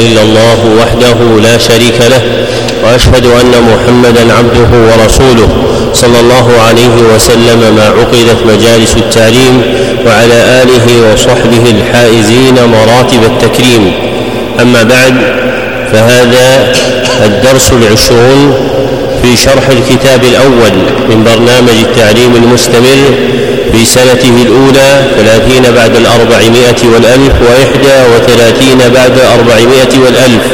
إلا الله وحده لا شريك له وأشهد أن محمدا عبده ورسوله صلى الله عليه وسلم ما عقدت مجالس التعليم وعلى آله وصحبه الحائزين مراتب التكريم. أما بعد فهذا الدرس العشرون في شرح الكتاب الأول من برنامج التعليم المستمر في سنته الأولى ثلاثين بعد الأربعمائة والألف وإحدى وثلاثين بعد أربعمائة والألف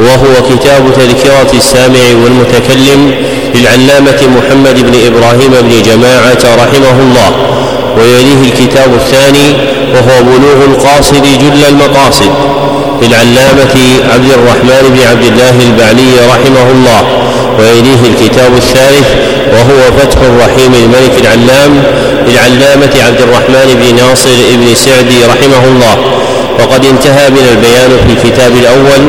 وهو كتاب تذكرة السامع والمتكلم للعلامة محمد بن إبراهيم بن جماعة رحمه الله ويليه الكتاب الثاني وهو بلوغ القاصد جل المقاصد للعلامة عبد الرحمن بن عبد الله البعلي رحمه الله. ويليه الكتاب الثالث وهو فتح الرحيم الملك العلام للعلامة عبد الرحمن بن ناصر بن سعدي رحمه الله. وقد انتهى من البيان في الكتاب الأول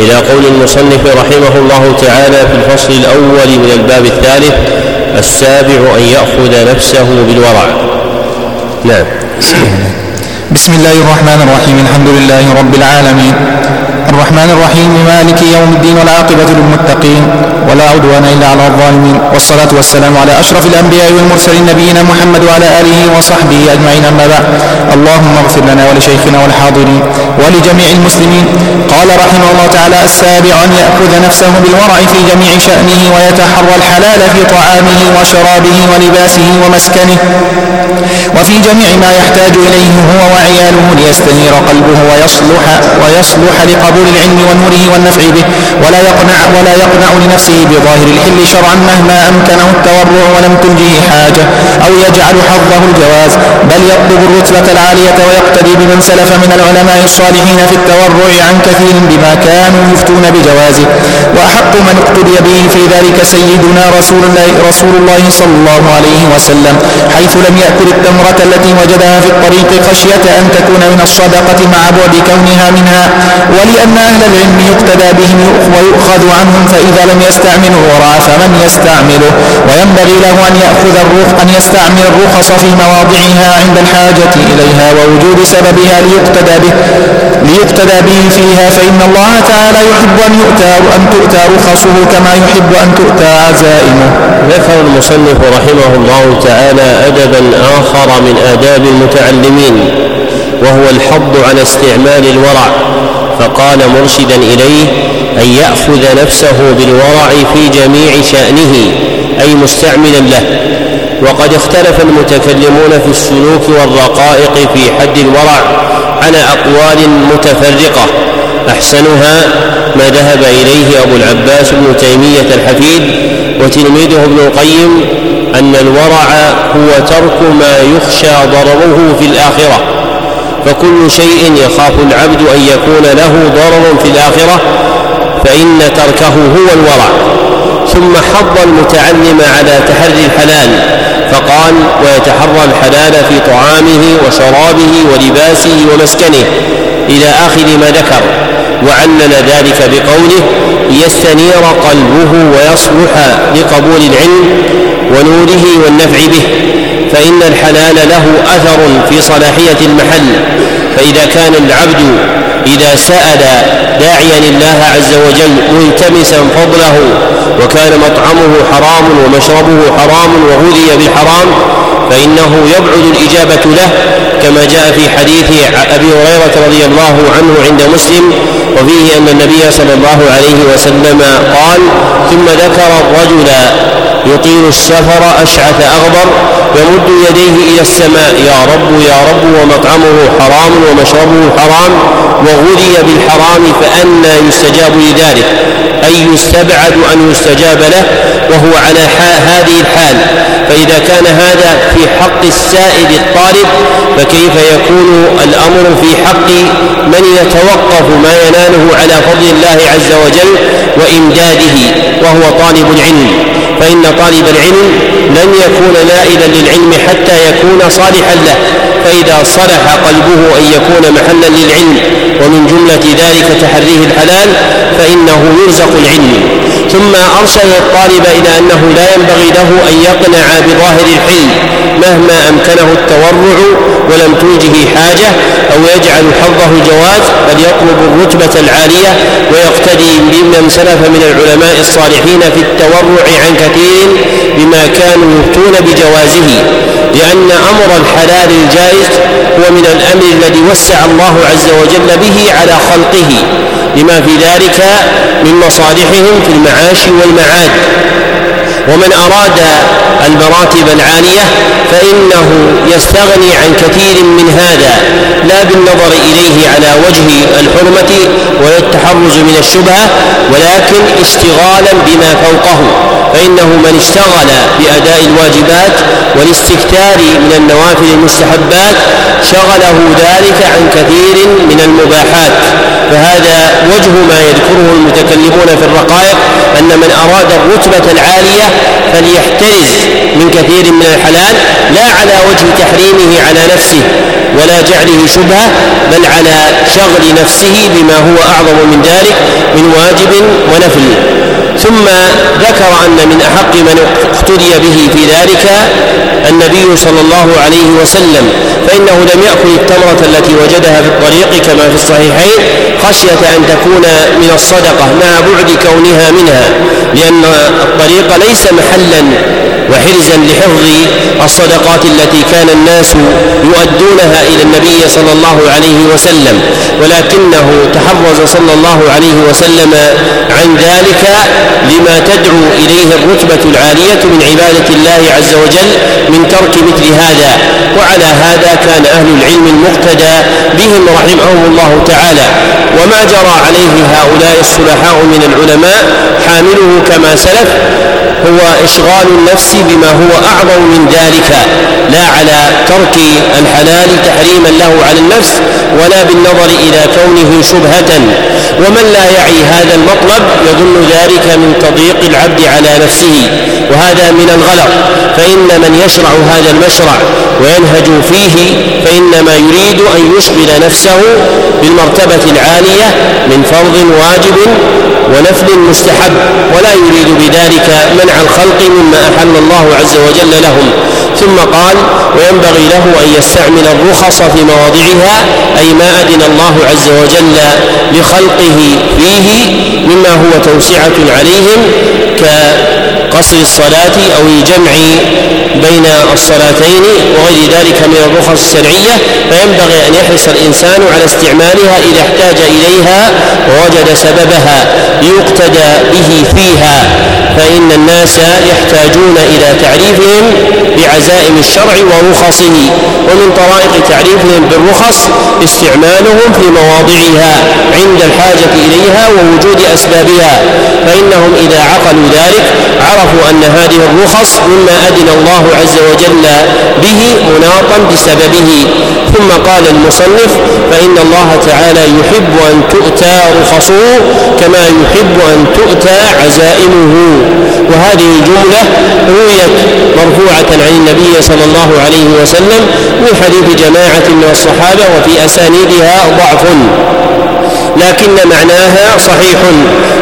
إلى قول المصنف رحمه الله تعالى في الفصل الأول من الباب الثالث السابع أن يأخذ نفسه بالورع. نعم. بسم الله الرحمن الرحيم الحمد لله رب العالمين الرحمن الرحيم مالك يوم الدين والعاقبة للمتقين ولا عدوان إلا على الظالمين والصلاة والسلام على أشرف الأنبياء والمرسلين نبينا محمد وعلى آله وصحبه أجمعين أما بعد اللهم اغفر لنا ولشيخنا والحاضرين ولجميع المسلمين قال رحمه الله تعالى السابع أن يأخذ نفسه بالورع في جميع شأنه ويتحرى الحلال في طعامه وشرابه ولباسه ومسكنه وفي جميع ما يحتاج إليه هو وعياله ليستنير قلبه ويصلح ويصلح لقبول العلم ونوره والنفع به ولا يقنع ولا يقنع لنفسه بظاهر الحل شرعا مهما أمكنه التورع ولم تنجه حاجة أو يجعل حظه الجواز بل يطلب الرتبة العالية ويقتدي بمن سلف من العلماء الصالحين في التورع عن كثير بما كانوا يفتون بجوازه. وأحق من اقتدي به في ذلك سيدنا رسول الله رسول الله صلى الله عليه وسلم حيث لم يأكل التمرة التي وجدها في الطريق خشية أن تكون من الصدقة مع بعد كونها منها ولأن أهل العلم يقتدى بهم ويؤخذ عنهم فإذا لم يستعملوا الورع فمن يستعمله. وينبغي له أن يأخذ الروح أن يستعمل الرخص في مواضعها عند الحاجة إليها ووجود سببها ليقتدى به ليقتدى به فيها. فإن الله تعالى يحب أن يؤتى أن تؤتى رخصه كما يحب أن تؤتى عزائمه. ذكر المصنف رحمه الله تعالى أدبا آخر من آداب المتعلمين. وهو الحض على استعمال الورع فقال مرشدا إليه أن يأخذ نفسه بالورع في جميع شأنه أي مستعملا له. وقد اختلف المتكلمون في السلوك والرقائق في حد الورع على أقوال متفرقة. أحسنها ما ذهب إليه أبو العباس بن تيمية الحفيد وتلميذه ابن القيم أن الورع هو ترك ما يخشى ضرره في الآخرة. فكل شيء يخاف العبد أن يكون له ضرر في الآخرة فإن تركه هو الورع. ثم حض المتعلم على تحري الحلال فقال ويتحرى الحلال في طعامه وشرابه ولباسه ومسكنه إلى آخر ما ذكر. وعلل ذلك بقوله ليستنير قلبه ويصلح لقبول العلم ونوره والنفع به فإن الحلال له أثر في صلاحية المحل فإذا كان العبد إذا سأل داعيا الله عز وجل ملتمسا فضله وكان مطعمه حرام ومشربه حرام وغذي بالحرام فإنه يبعد الإجابة له كما جاء في حديث أبي هريرة رضي الله عنه عند مسلم وفيه أن النبي صلى الله عليه وسلم قال ثم ذكر الرجل يطيل السفر أشعث أغبر يمد يديه إلى السماء يا رب يا رب ومطعمه حرام ومشربه حرام وغذي بالحرام فأنى يستجاب لذلك. أي يستبعد أن يستجاب له وهو على هذه الحال. فإذا كان هذا في حق السائل الطالب فكيف يكون الأمر في حق من يتوقف ما يناله على فضل الله عز وجل وإمداده وهو طالب العلم. فإن طالب العلم لن يكون نائلا للعلم حتى يكون صالحا له. فإذا صلح قلبه أن يكون محلا للعلم ومن جملة ذلك تحريه الحلال فإنه يرزق العلم. ثم أرشد الطالب إلى أنه لا ينبغي له أن يقنع بظاهر الحلم مهما أمكنه التورع ولم توجه حاجة أو يجعل حظه جواز بل يطلب الرتبة العالية ويقتدي بمن سلف من العلماء الصالحين في التورع عن كثير بما كانوا يفتون بجوازه لأن أمر الحلال الجائز هو من الأمر الذي وسع الله عز وجل به على خلقه لما في ذلك من مصالحهم في المعاش والمعاد. ومن أراد المراتب العالية فإنه يستغني عن كثير من هذا لا بالنظر إليه على وجه الحرمة ولا التحرز من الشبهة ولكن اشتغالا بما فوقه فإنه من اشتغل بأداء الواجبات والاستكثار من النوافل المستحبات شغله ذلك عن كثير من المباحات. فهذا وجه ما يذكره المتكلمون في الرقائق أن من أراد الرتبة العالية فليحترز من كثير من الحلال لا على وجه تحريمه على نفسه ولا جعله شبهة بل على شغل نفسه بما هو أعظم من ذلك من واجب ونفل. ثم ذكر أن من أحق من اقتدي به في ذلك النبي صلى الله عليه وسلم فإنه لم يأكل التمرة التي وجدها في الطريق كما في الصحيحين خشية أن تكون من الصدقة مع بعد كونها منها لأن الطريق ليس محلا وحرزا لحفظ الصدقات التي كان الناس يؤدونها إلى النبي صلى الله عليه وسلم. ولكنه تحرز صلى الله عليه وسلم عن ذلك لما تدعو إليه الرتبة العالية من عبادة الله عز وجل من ترك مثل هذا. وعلى هذا كان أهل العلم المقتدى بهم رحمهم الله تعالى. وما جرى عليه هؤلاء الصلحاء من العلماء حامله كما سلف هو إشغال النفس بما هو أعظم من ذلك لا على ترك الحلال تحريما له على النفس ولا بالنظر إلى كونه شبهة. ومن لا يعي هذا المطلب يظن ذلك من تضييق العبد على نفسه وهذا من الغلط. فإن من يشرع هذا المشرع وينهج فيه فإنما يريد أن يشغل نفسه بالمرتبة العالية من فرض واجب ونفل مستحب ولا يريد بذلك منع الخلق مما أحل الله عز وجل لهم. ثم قال وينبغي له أن يستعمل الرخص في مواضعها أي ما أذن الله عز وجل لخلقه فيه مما هو توسعة عليهم كقصر الصلاة أو الجمع بين الصلاتين وغير ذلك من الرخص الشرعية فينبغي أن يحرص الإنسان على استعمالها إذا احتاج إليها ووجد سببها ليقتدى به فيها. فإن الناس يحتاجون إلى تعريفهم بعزائم الشرع ورخصه ومن طرائق تعريفهم بالرخص استعمالهم في مواضعها عند الحاجة إليها ووجود أسبابها. فإنهم إذا عقلوا ذلك عرفوا أن هذه الرخص مما أذن الله عز وجل به مناطا بسببه. ثم قال المصنف فإن الله تعالى يحب أن تؤتى رخصه كما يحب أن تؤتى عزائمه. وهذه الجملة رويت مرفوعة عن النبي صلى الله عليه وسلم من حديث جماعة من الصحابة وفي أسانيدها ضعف. لكن معناها صحيح.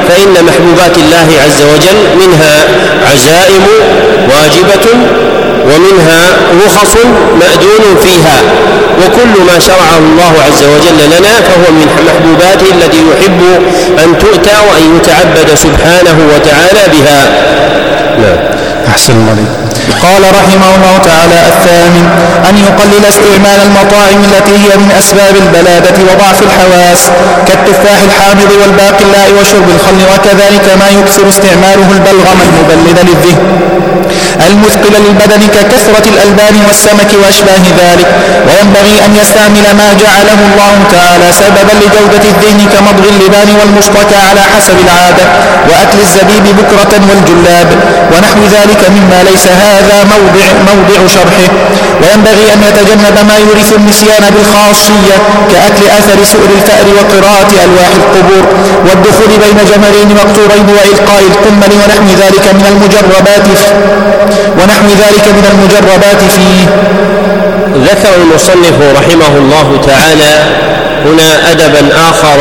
فإن محبوبات الله عز وجل منها عزائم واجبة ومنها رخص مأذون فيها. وكل ما شرعه الله عز وجل لنا فهو من محبوباته التي يحب أن تؤتى وأن يتعبد سبحانه وتعالى بها. نعم. أحسن الله قال رحمه الله تعالى الثامن أن يقلل استعمال المطاعم التي هي من أسباب البلادة وضعف الحواس كالتفاح الحامض والباقلاء وشرب الخل وكذلك ما يكثر استعماله البلغم المبلد للذهن. المثقل للبدن ككثرة الألبان والسمك وأشباه ذلك وينبغي أن يستعمل ما جعله الله تعالى سببا لجودة الذهن كمضغ اللبان والمشتكى على حسب العادة وأكل الزبيب بكرة والجلاب ونحو ذلك مما ليس هذا موضع, موضع شرحه. وينبغي أن يتجنب ما يورث النسيان بالخاصية كأكل أثر سؤر الفأر وقراءة ألواح القبور والدخول بين جمرين مقطورين وإلقاء القمل ونحو ذلك من المجربات ونحو ذلك من المجربات فيه. ذكر المصنف رحمه الله تعالى هنا أدبا آخر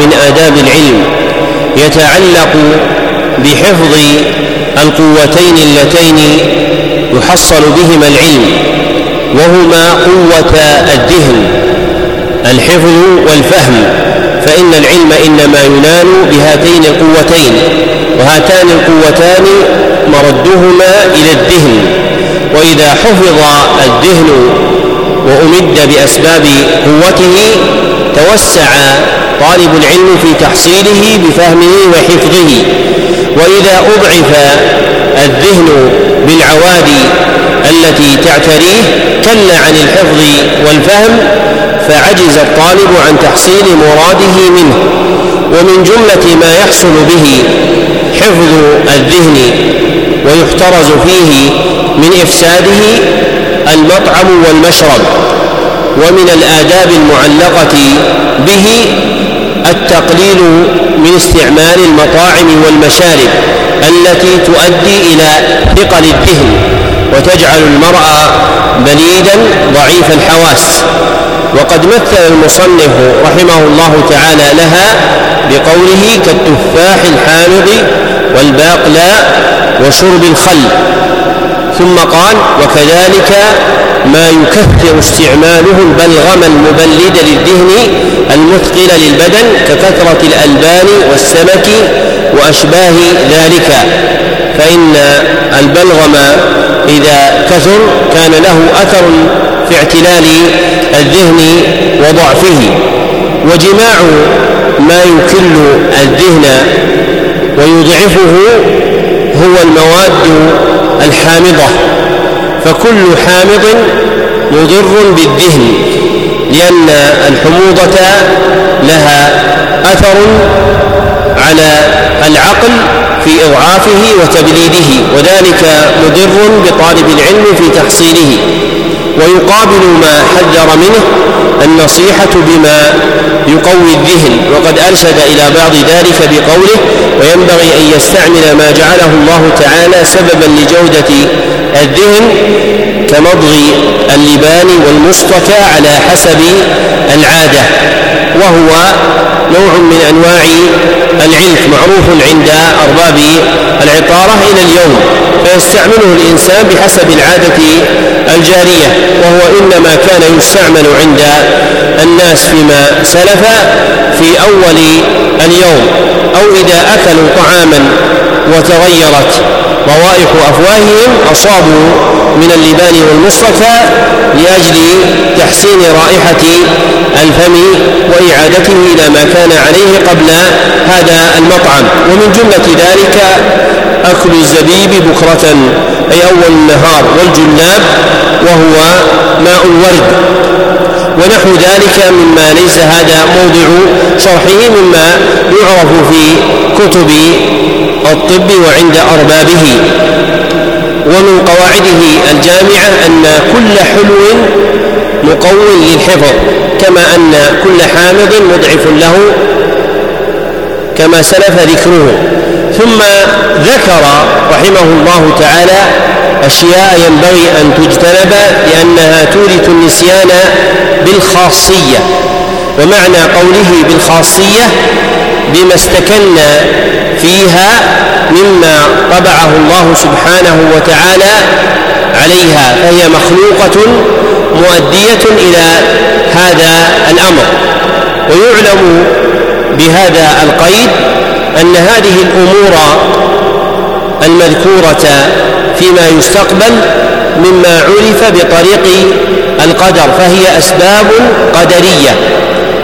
من آداب العلم يتعلق بحفظ القوتين اللتين يحصل بهما العلم وهما قوة الذهن الحفظ والفهم فإن العلم إنما ينال بهاتين القوتين وهاتان القوتان مردهما إلى الذهن وإذا حفظ الذهن وأمد بأسباب قوته توسع طالب العلم في تحصيله بفهمه وحفظه. وإذا أضعف الذهن بالعواد التي تعتريه كل عن الحفظ والفهم فعجز الطالب عن تحصيل مراده منه. ومن جملة ما يحصل به حفظ الذهن ويحترز فيه من إفساده المطعم والمشرب ومن الآداب المعلقة به التقليل من استعمال المطاعم والمشارب التي تؤدي إلى ثقل الذهن وتجعل المرء بليدا ضعيف الحواس. وقد مثل المصنف رحمه الله تعالى لها بقوله كالتفاح الحامض والباقلاء وشرب الخل. ثم قال وكذلك ما يكثر استعماله البلغم المبلد للذهن المثقل للبدن ككثرة الألبان والسمك وأشباه ذلك. فإن البلغم إذا كثر كان له أثر في اعتلال الذهن وضعفه. وجماع ما يكل الذهن ويضعفه هو المواد الحامضة. فكل حامض مضر بالذهن لأن الحموضة لها أثر على العقل في إضعافه وتبليده وذلك مضر بطالب العلم في تحصيله. ويقابل ما حذر منه النصيحة بما يقوي الذهن. وقد أرشد إلى بعض ذلك بقوله وينبغي أن يستعمل ما جعله الله تعالى سببا لجودة الذهن كمضغ اللبان والمصطكى على حسب العادة. وهو نوع من أنواع العلك معروف عند أرباب العطارة إلى اليوم فيستعمله الإنسان بحسب العادة الجارية وهو إنما كان يستعمل عند الناس فيما سلف في أول اليوم أو إذا أكلوا طعاما وتغيرت روائح أفواههم أصابوا من اللبان والمصطفى لأجل تحسين رائحة الفم وإعادته إلى ما كان عليه قبل هذا المطعم. ومن جملة ذلك أكل الزبيب بكرة أي أول النهار والجلاب وهو ماء الورد. ونحو ذلك مما ليس هذا موضع شرحه مما يعرف في كتب الطب وعند أربابه. ومن قواعده الجامعة أن كل حلو مقو للحفظ كما أن كل حامض مضعف له كما سلف ذكره. ثم ذكر رحمه الله تعالى أشياء ينبغي أن تجتنب لأنها تورث النسيان بالخاصية ومعنى قوله بالخاصية بما استكن فيها مما طبعه الله سبحانه وتعالى عليها فهي مخلوقة مؤدية إلى هذا الأمر. ويعلم بهذا القيد أن هذه الأمور المذكورة فيما يستقبل مما عرف بطريق القدر فهي أسباب قدرية.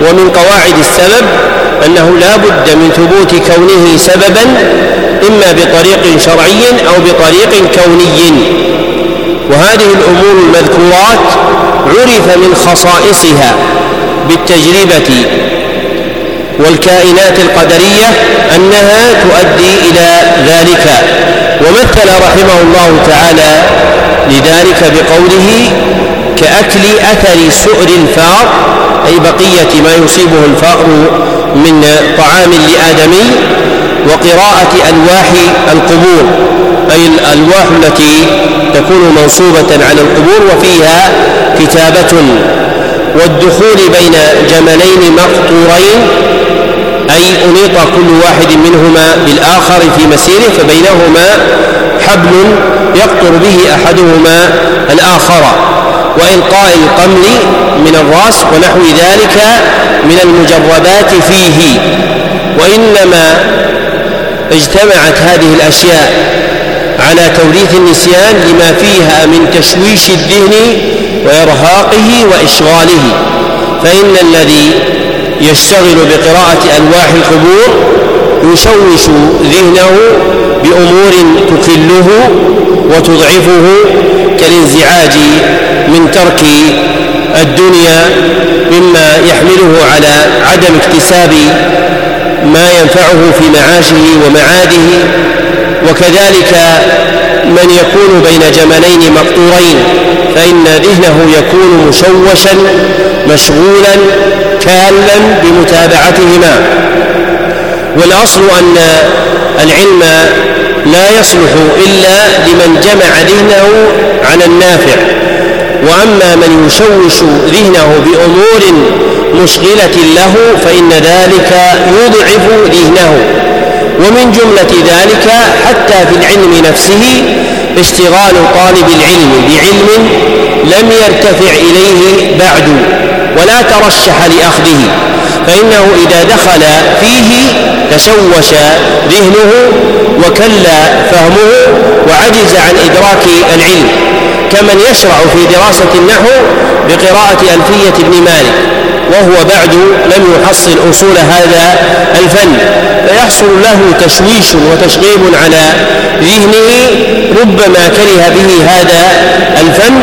ومن قواعد السبب أنه لا بد من ثبوت كونه سببا إما بطريق شرعي أو بطريق كوني. وهذه الأمور المذكورات عرف من خصائصها بالتجربة والكائنات القدرية أنها تؤدي إلى ذلك. ومثل رحمه الله تعالى لذلك بقوله كأكل أثر سؤر الفار أي بقية ما يصيبه الفأر من طعام لآدمي وقراءة ألواح القبور أي الألواح التي تكون منصوبة على القبور وفيها كتابة والدخول بين جملين مقطورين أي أنيط كل واحد منهما بالآخر في مسيره فبينهما حبل يقطر به أحدهما الآخر وإلقاء القمل من الرأس ونحو ذلك من المجربات فيه. وإنما اجتمعت هذه الأشياء على توريث النسيان لما فيها من تشويش الذهن وإرهاقه وإشغاله فإن الذي يشتغل بقراءة ألواح القبور يشوش ذهنه بأمور تكله وتضعفه كالانزعاج من ترك الدنيا مما يحمله على عدم اكتساب ما ينفعه في معاشه ومعاده وكذلك من يكون بين جملين مقطورين فإن ذهنه يكون مشوشا مشغولا كالا بمتابعتهما. والأصل أن العلم لا يصلح إلا لمن جمع ذهنه على النافع. وأما من يشوش ذهنه بأمور مشغلة له فإن ذلك يضعف ذهنه. ومن جملة ذلك حتى في العلم نفسه اشتغال طالب العلم بعلم لم يرتفع إليه بعد ولا ترشح لأخذه فإنه إذا دخل فيه تشوش ذهنه وكل فهمه وعجز عن إدراك العلم كمن يشرع في دراسة النحو بقراءة ألفية ابن مالك. وهو بعد لم يحصل أصول هذا الفن. فيحصل له تشويش وتشغيب على ذهنه ربما كره به هذا الفن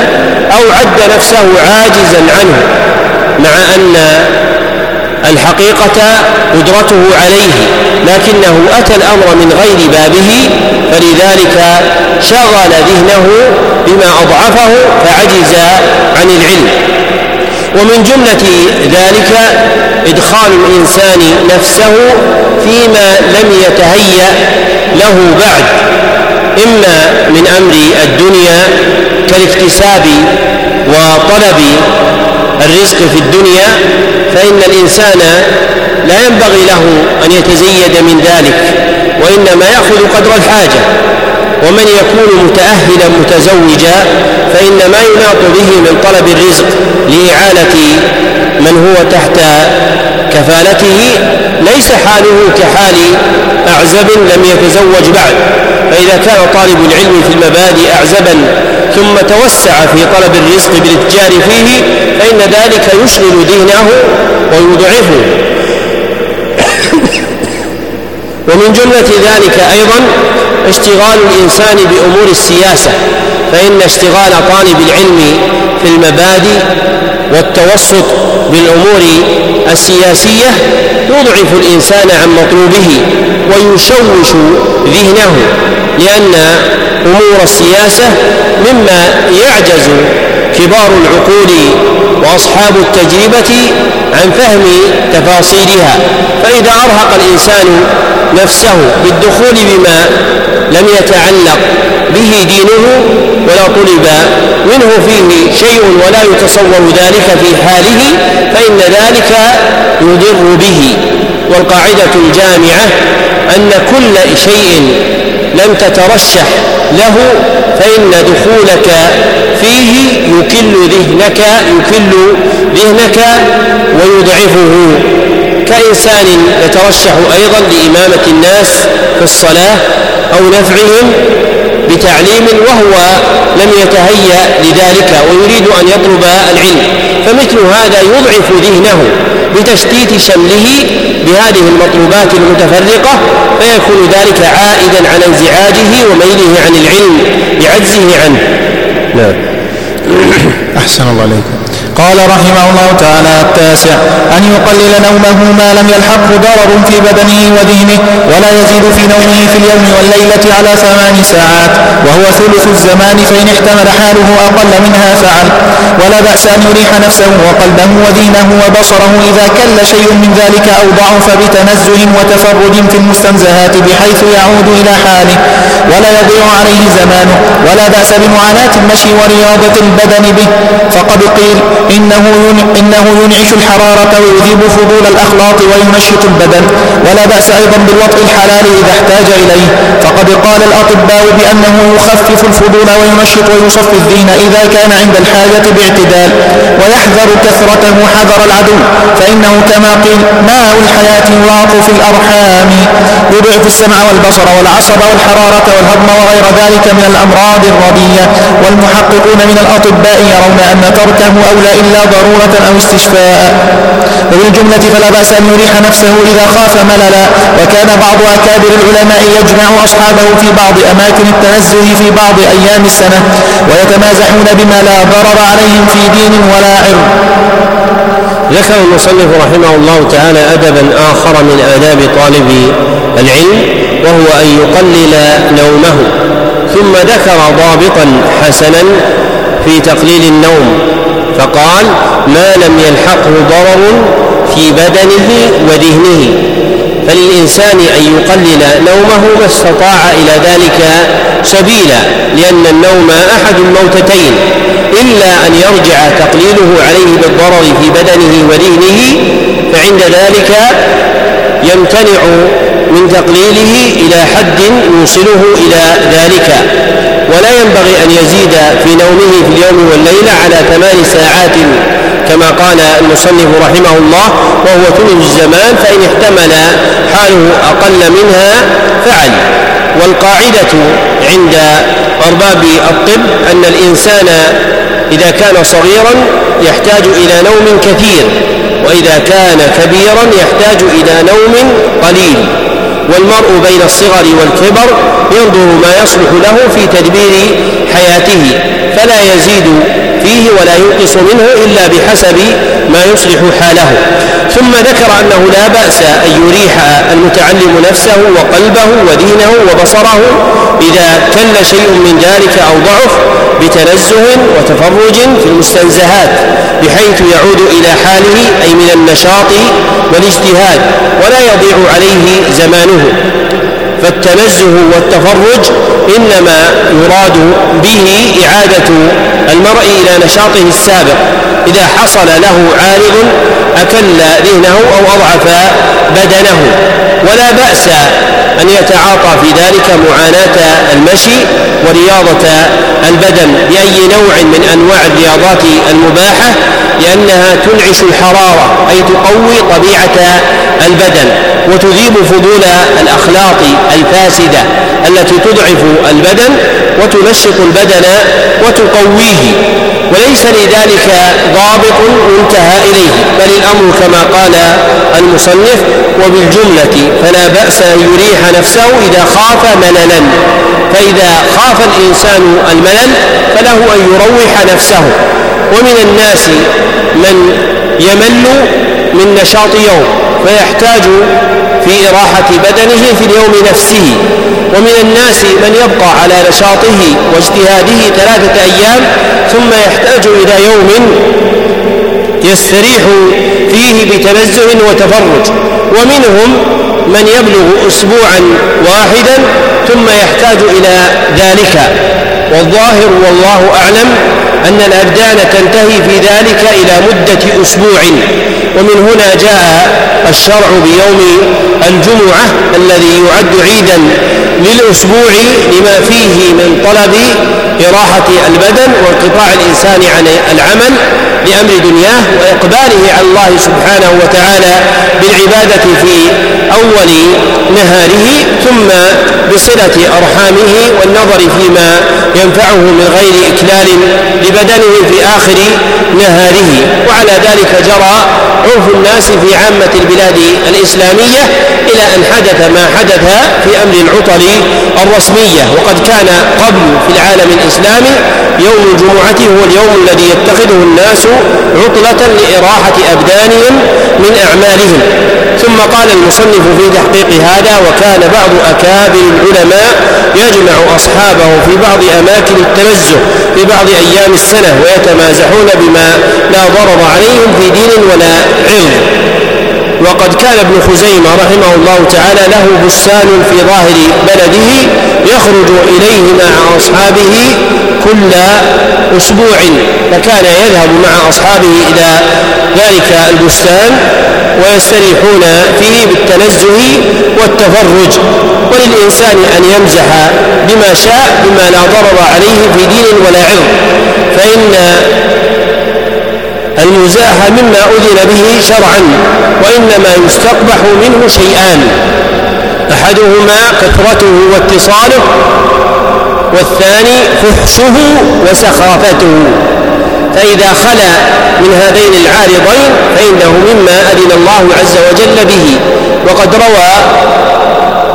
أو عد نفسه عاجزا عنه مع أن الحقيقة قدرته عليه. لكنه أتى الأمر من غير بابه فلذلك شغل ذهنه بما أضعفه فعجز عن العلم. ومن جملة ذلك إدخال الإنسان نفسه فيما لم يتهيأ له بعد إما من أمر الدنيا كالاكتساب وطلب الرزق في الدنيا فإن الإنسان لا ينبغي له أن يتزيد من ذلك وإنما يأخذ قدر الحاجة. ومن يكون متأهلا متزوجا فإن ما يناط به من طلب الرزق لإعانة من هو تحت كفالته ليس حاله كحال أعزب لم يتزوج بعد. فإذا كان طالب العلم في المبادئ أعزبا ثم توسع في طلب الرزق بالإتجار فيه فإن ذلك يشغل ذهنه ويضعفه. ومن جملة ذلك أيضا اشتغال الإنسان بأمور السياسة فإن اشتغال طالب العلم في المبادئ والتوسط بالأمور السياسية يضعف الإنسان عن مطلوبه ويشوش ذهنه لأن أمور السياسة مما يعجز كبار العقول وأصحاب التجربة عن فهم تفاصيلها. فإذا أرهق الإنسان نفسه بالدخول بما لم يتعلق به دينه ولا طلب منه فيه شيء ولا يتصور ذلك في حاله فإن ذلك يضر به. والقاعدة الجامعة أن كل شيء لم تترشح له فإن دخولك فيه يكل ذهنك يكل ذهنك ويضعفه. كإنسان يترشح أيضا لإمامة الناس في الصلاة أو نفعهم بتعليم وهو لم يتهيأ لذلك ويريد أن يطلب العلم. فمثل هذا يضعف ذهنه بتشتيت شمله بهذه المطلوبات المتفرقة فيكون ذلك عائدا على انزعاجه وميله عن العلم لعجزه عنه. نعم. أحسن الله عليكم. قال رحمه الله تعالى التاسع أن يقلل نومه ما لم يلحقه ضرر في بدنه وذهنه ولا يزيد في نومه في اليوم والليلة على ثمان ساعات وهو ثلث الزمان فإن احتمل حاله أقل منها فعل. ولا بأس أن يريح نفسه وقلبه وذهنه وبصره إذا كل شيء من ذلك أو ضعف بتنزه وتفرد في المستنزهات بحيث يعود إلى حاله. ولا يضيع عليه زمانه ولا بأس بمعاناة المشي ورياضة البدن به. فقد قيل إنه إنه ينعش الحرارة ويذيب فضول الأخلاط وينشط البدن. ولا بأس أيضا بالوطء الحلال إذا احتاج إليه. فقد قال الأطباء بأنه يخفف الفضول وينشط ويصفي الدين إذا كان عند الحاجة باعتدال. ويحذر كثرته حذر العدو. فإنه كما قيل ماء الحياة يراق في الأرحام. يضعف السمع والبصر والعصب والحرارة والهضم وغير ذلك من الأمراض الردية والمحققون من الأطباء يرون أن تركه أولى إلا ضرورة أو استشفاء. وبالجملة فلا بأس أن يريح نفسه إذا خاف مللا. وكان بعض أكابر العلماء يجمع أصحابه في بعض أماكن التنزه في بعض أيام السنة ويتمازحون بما لا ضرر عليهم في دين ولا عرض ذكر المصنف رحمه الله تعالى أدبا آخر من آداب طالب العلم وهو أن يقلل نومه ثم ذكر ضابطا حسنا في تقليل النوم. فقال ما لم يلحقه ضرر في بدنه وذهنه فللإنسان أن يقلل نومه ما استطاع إلى ذلك سبيلا لأن النوم أحد الموتتين إلا أن يرجع تقليله عليه بالضرر في بدنه وذهنه فعند ذلك يمتنع من تقليله إلى حد يوصله إلى ذلك. ولا ينبغي أن يزيد في نومه في اليوم والليلة على ثمان ساعات كما قال المصنف رحمه الله وهو ثلث الزمان فإن احتمل حاله أقل منها فعل. والقاعدة عند أرباب الطب أن الإنسان إذا كان صغيرا يحتاج إلى نوم كثير وإذا كان كبيرا يحتاج إلى نوم قليل. والمرء بين الصغر والكبر ينظر ما يصلح له في تدبير حياته فلا يزيد فيه ولا ينقص منه إلا بحسب ما يصلح حاله. ثم ذكر أنه لا بأس أن يريح المتعلم نفسه وقلبه ودينه وبصره إذا كل شيء من ذلك أو ضعف بتنزه وتفرج في المستنزهات بحيث يعود إلى حاله أي من النشاط والاجتهاد ولا يضيع عليه زمانه. فالتنزه والتفرج إنما يراد به إعادة المرء إلى نشاطه السابق. إذا حصل له عارض أكل ذهنه أو أضعف بدنه. ولا بأس أن يتعاطى في ذلك معاناة المشي ورياضة البدن بأي نوع من أنواع الرياضات المباحة. لأنها تنعش الحرارة أي تقوي طبيعة البدن وتذيب فضول الأخلاط الفاسدة التي تضعف البدن وتنشط البدن وتقويه. وليس لذلك ضابط منتهى إليه بل الأمر كما قال المصنف وبالجملة فلا بأس أن يريح نفسه إذا خاف مللا. فإذا خاف الإنسان الملل فله أن يروح نفسه. ومن الناس من يمل من نشاط يوم فيحتاج في إراحة بدنه في اليوم نفسه. ومن الناس من يبقى على نشاطه واجتهاده ثلاثة أيام ثم يحتاج إلى يوم يستريح فيه بتنزه وتفرج. ومنهم من يبلغ أسبوعا واحدا ثم يحتاج إلى ذلك. والظاهر والله أعلم أن الأبدان تنتهي في ذلك إلى مدة أسبوع. ومن هنا جاء الشرع بيوم الجمعة الذي يعد عيدا للأسبوع لما فيه من طلب إراحة البدن وانقطاع الإنسان عن العمل لأمر دنياه وإقباله على الله سبحانه وتعالى بالعبادة في أول نهاره ثم بصلة أرحامه والنظر فيما ينفعه من غير إكلال لبدنه في آخر نهاره. وعلى ذلك جرى عرف الناس في عامة البلاد الإسلامية إلى أن حدث ما حدث في أمر العطل الرسمية. وقد كان قبل في العالم الإسلامي يوم الجمعة هو اليوم الذي يتخذه الناس عطلة لإراحة أبدانهم من أعمالهم. ثم قال المصنف في تحقيق هذا وكان بعض أكابر العلماء يجمع أصحابه في بعض أماكن التنزه في بعض أيام السنة ويتمازحون بما لا ضرر عليهم في دين ولا عرض وقد كان ابن خزيمة رحمه الله تعالى له بستان في ظاهر بلده يخرج إليه مع أصحابه كل أسبوع فكان يذهب مع أصحابه إلى ذلك البستان ويستريحون فيه بالتنزه والتفرج. وللإنسان أن يمزح بما شاء بما لا ضرر عليه في دين ولا عرض فإن المزاح مما أذن به شرعا وإنما يستقبح منه شيئان أحدهما كثرته واتصاله والثاني فحشه وسخافته. فإذا خلا من هذين العارضين فإنه مما أذن الله عز وجل به. وقد روى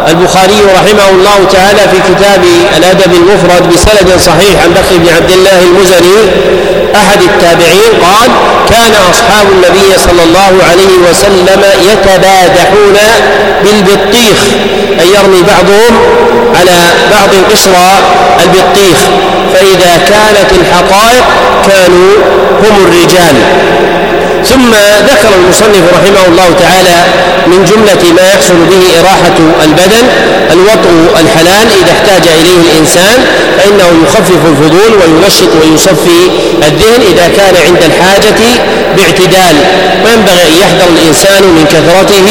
البخاري رحمه الله تعالى في كتاب الأدب المفرد بسند صحيح عن بكر بن عبد الله المزني أحد التابعين قال كان أصحاب النبي صلى الله عليه وسلم يتبادحون بالبطيخ أي يرمي بعضهم على بعض قشر البطيخ فإذا كانت الحقائق كانوا هم الرجال. ثم ذكر المصنف رحمه الله تعالى من جملة ما يحصل به إراحة البدن الوطء الحلال إذا احتاج إليه الإنسان فإنه يخفف الفضول وينشط ويصفي الذهن إذا كان عند الحاجة باعتدال. وينبغي أن يحذر الإنسان من كثرته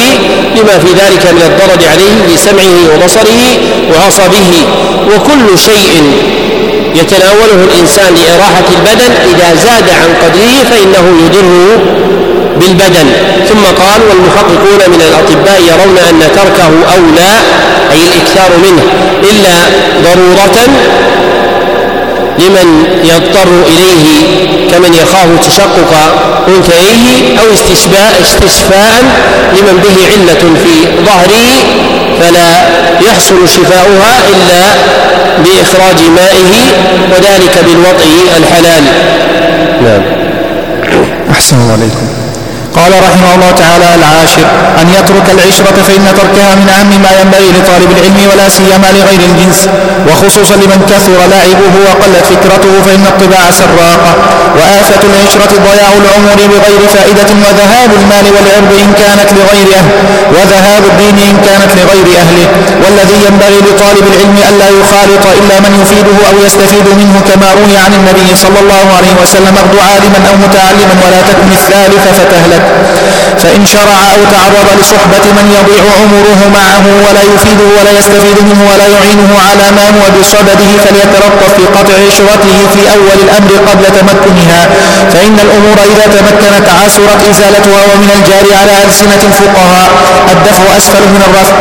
لما في ذلك من الضرر عليه في سمعه وبصره وعصبه. وكل شيء يتناوله الإنسان لإراحة البدن إذا زاد عن قدره فإنه يضر بالبدن. ثم قال والمحققون من الأطباء يرون أن تركه أولى أي الإكثار منه إلا ضرورة لمن يضطر إليه كمن يخاف تشقق أنثيه أو استشفاء استشفاء لمن به علة في ظهره فلا يحصل شفاؤها إلا بإخراج مائه وذلك بالوطء الحلال. نعم. أحسن عليكم. قال رحمه الله تعالى العاشر. أن يترك العشرة فإن تركها من أهم ما ينبغي لطالب العلم ولا سيما لغير الجنس. وخصوصا لمن كثر لعبه وقلت فكرته فإن الطباع سراقة. وآفة العشرة ضياع العمر بغير فائدة وذهاب المال والعرض إن كانت لغير أهل وذهاب الدين إن كانت لغير أهله. والذي ينبغي لطالب العلم ألا يخالط إلا من يفيده أو يستفيد منه كما روي عن النبي صلى الله عليه وسلم اغد عالما أو متعلما ولا تكن الثالث فتهلك. فإن شرع أو تعرض لصحبة من يضيع عمره معه ولا يفيده ولا يستفيد منه ولا يعينه على ما هو بصدده فليتلطف في قطع عشرته في أول الأمر قبل تمكنها. فإن الأمور إذا تمكنت عسرت إزالتها ومن الجار على ألسنة الفقهاء الدفع أسفل من الرفع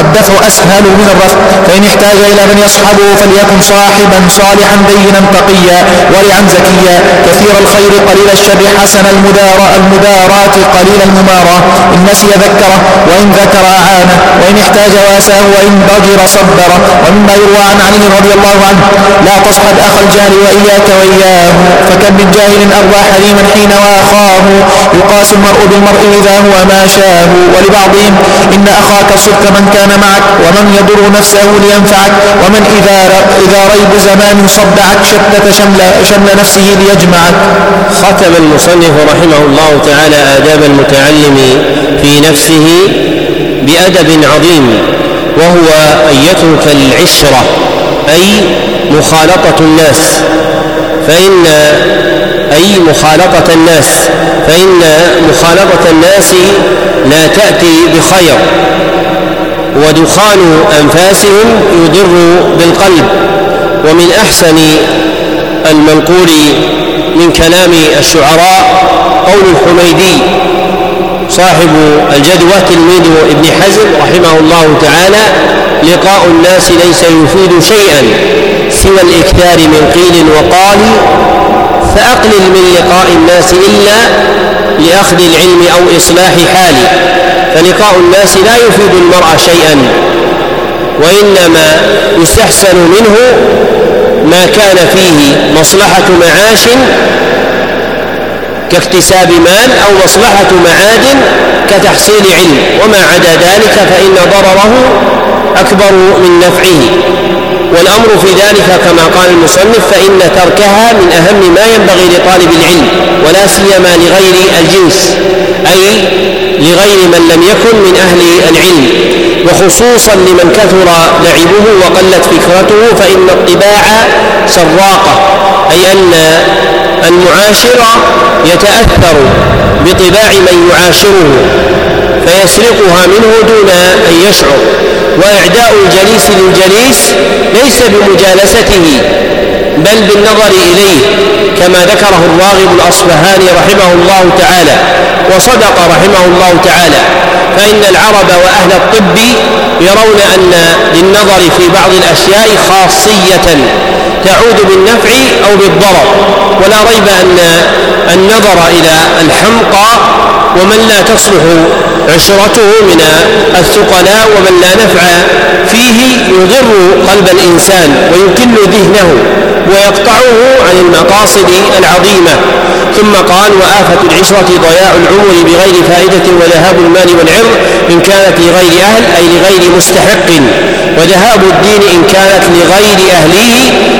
الدفع أسهل من الرفع. فإن احتاج إلى من يصحبه فليكن صاحبا صالحا دينا تقيا ورعا زكيا. كثير الخير قليل الشر حسن المدارة المدارات قليل الممارة. إن نسي ذكره وإن ذكر أعانه وإن احتاج وأساه وإن ضجر صبره. ومما يروى عن علي رضي الله عنه لا تصحب أخ الجهل وإياك وإياه. فكم من جاهل أروى حليما حين واخاه. يقاس المرء بالمرء إذا هو ما شاه. ولبعضهم إن أخاك الصدق من كان معك ومن يضر نفسه لينفعك ومن إذا إذا ريب زمان صدعك شتت شمل, شمل نفسه ليجمعك. ختم المصنف رحمه الله تعالى آداب المتعلم في نفسه بأدب عظيم وهو أن يترك العشرة أي مخالطة الناس فإن أي مخالطة الناس فإن مخالطة الناس لا تأتي بخير ودخان أنفاسهم يضر بالقلب ومن أحسن المنقول من كلام الشعراء قول الحميدي صاحب الجدوى تلميذ ابن حزم رحمه الله تعالى لقاء الناس ليس يفيد شيئا سوى الإكثار من قيل وقال فأقلل من لقاء الناس إلا لأخذ العلم أو إصلاح حال فلقاء الناس لا يفيد المرء شيئا وإنما يستحسن منه ما كان فيه مصلحة معاش كاكتساب مال أو مصلحة معاد كتحصيل علم. وما عدا ذلك فإن ضرره أكبر من نفعه. والأمر في ذلك كما قال المصنف فإن تركها من أهم ما ينبغي لطالب العلم ولا سيما لغير الجنس أي لغير من لم يكن من أهل العلم وخصوصا لمن كثر لعبه وقلت فكرته فإن الطباع سراقة أي أن المعاشر يتأثر بطباع من يعاشره فيسرقها منه دون أن يشعر وإعداء الجليس للجليس ليس بمجالسته. بل بالنظر إليه كما ذكره الراغب الأصفهاني رحمه الله تعالى وصدق رحمه الله تعالى. فإن العرب وأهل الطب يرون أن للنظر في بعض الأشياء خاصية تعود بالنفع أو بالضرر. ولا ريب أن النظر إلى الحمقى ومن لا تصلح عشرته من الثقلاء ومن لا نفع فيه يضر قلب الإنسان ويكل ذهنه. ويقطعه عن المقاصد العظيمة. ثم قال وآفة العشرة ضياع العمر بغير فائدة وذهاب المال والعرض إن كانت لغير أهل أي لغير مستحق. وذهاب الدين إن كانت لغير أهله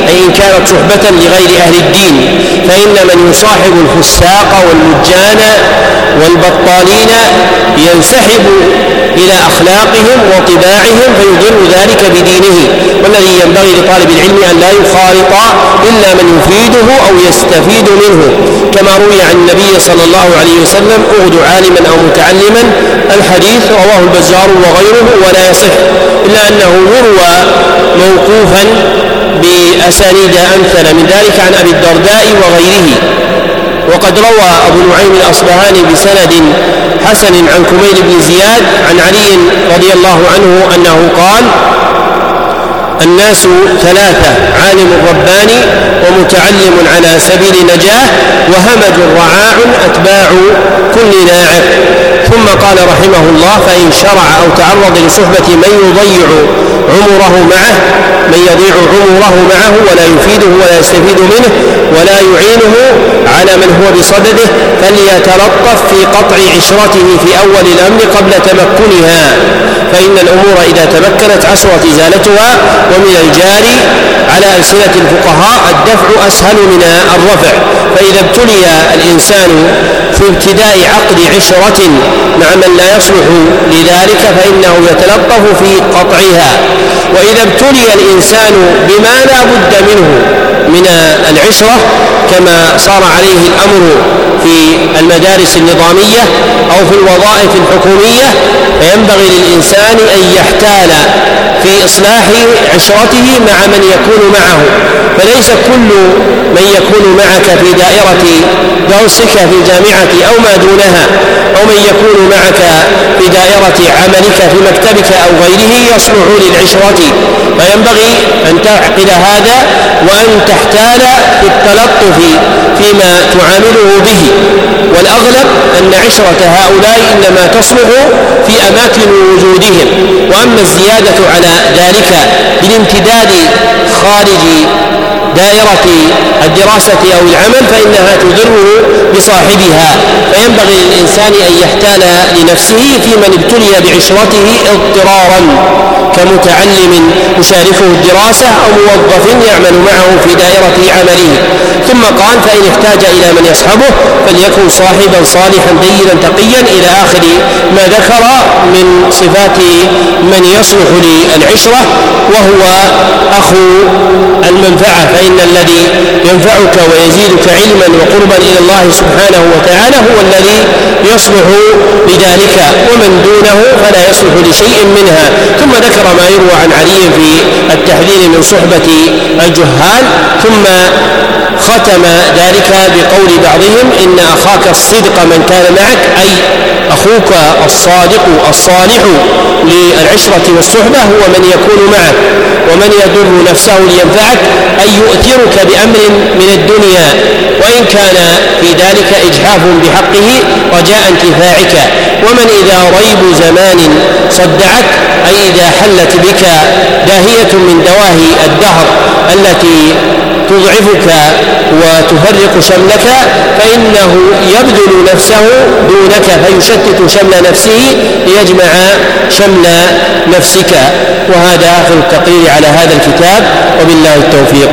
أي إن كانت صحبة لغير أهل الدين. فإن من يصاحب الفساق والمجان والبطالين ينسحب إلى أخلاقهم وطباعهم فيضر ذلك بدينه. والذي ينبغي لطالب العلم أن لا يخالط إلا من يفيده أو يستفيد منه. كما روي عن النبي صلى الله عليه وسلم أغد عالما أو متعلما الحديث رواه البزار وغيره ولا يصح إلا أنه يروى موقوفا بأسانيد أمثل من ذلك عن أبي الدرداء وغيره. وقد روى أبو نعيم الأصبهاني بسند حسن عن كميل بن زياد عن علي رضي الله عنه أنه قال الناس ثلاثة عالم رباني ومتعلم على سبيل نجاة وهمج رعاع أتباع كل ناعق ثم قال رحمه الله فإن شرع أو تعرض لصحبة من يضيع عمره معه من يضيع عمره معه ولا يفيده ولا يستفيد منه ولا يعينه على من هو بصدده فليتلطف في قطع عشرته في أول الأمر قبل تمكنها. فإن الأمور إذا تمكنت عسرت إزالتها ومن الجاري على ألسنة الفقهاء الدفع أسهل من الرفع. فإذا ابتلي الإنسان في ابتداء عقد عشرة مع من لا يصلح لذلك فإنه يتلطف في قطعها. وإذا ابتلي الإنسان بما لا بد منه من العشرة كما صار عليه الأمر في المدارس النظامية أو في الوظائف الحكومية فينبغي للإنسان أن يحتال في إصلاح عشرته مع من يكون معه فليس كل من يكون معك في دائرة درسك في الجامعة أو ما دونها أو من يكون معك في دائرة عملك في مكتبك أو غيره يصلح للعشرة. فينبغي أن تعقل هذا وأن تحتال في التلطف فيما تعامله به. والأغلب أن عشرة هؤلاء إنما تصلح في أماكن وجودهم وأما الزيادة على ذلك بالامتداد خارج دائرة الدراسة أو العمل فإنها تضره بصاحبها. فينبغي للإنسان أن يحتال لنفسه في من ابتلي بعشرته اضطرارا كمتعلم يشاركه الدراسة أو موظف يعمل معه في دائرة عمله. ثم قال فإن احتاج إلى من يصحبه فليكن صاحبا صالحا دينا تقيا إلى آخر ما ذكر من صفات من يصلح للعشرة وهو أخو المنفعة. فإن الذي ينفعك ويزيدك علما وقربا إلى الله سبحانه وتعالى هو الذي يصلح لذلك ومن دونه فلا يصلح لشيء منها. ثم ذكر ما يروى عن علي في التحذير من صحبة الجهال ثم ختم ذلك بقول بعضهم إن أخاك الصدق من كان معك أي أخوك الصادق الصالح للعشرة والصحبة هو من يكون معك ومن يضر نفسه لينفعك أن يؤثرك بأمر من الدنيا وإن كان في ذلك إجحاف بحقه رجاء انتفاعك. ومن إذا ريب زمان صدعك أي إذا حلت بك داهية من دواهي الدهر التي تضعفك وتفرق شملك فإنه يبذل نفسه دونك فيشتت شمل نفسه ليجمع شمل نفسك. وهذا آخر التقرير على هذا الكتاب. وبالله التوفيق.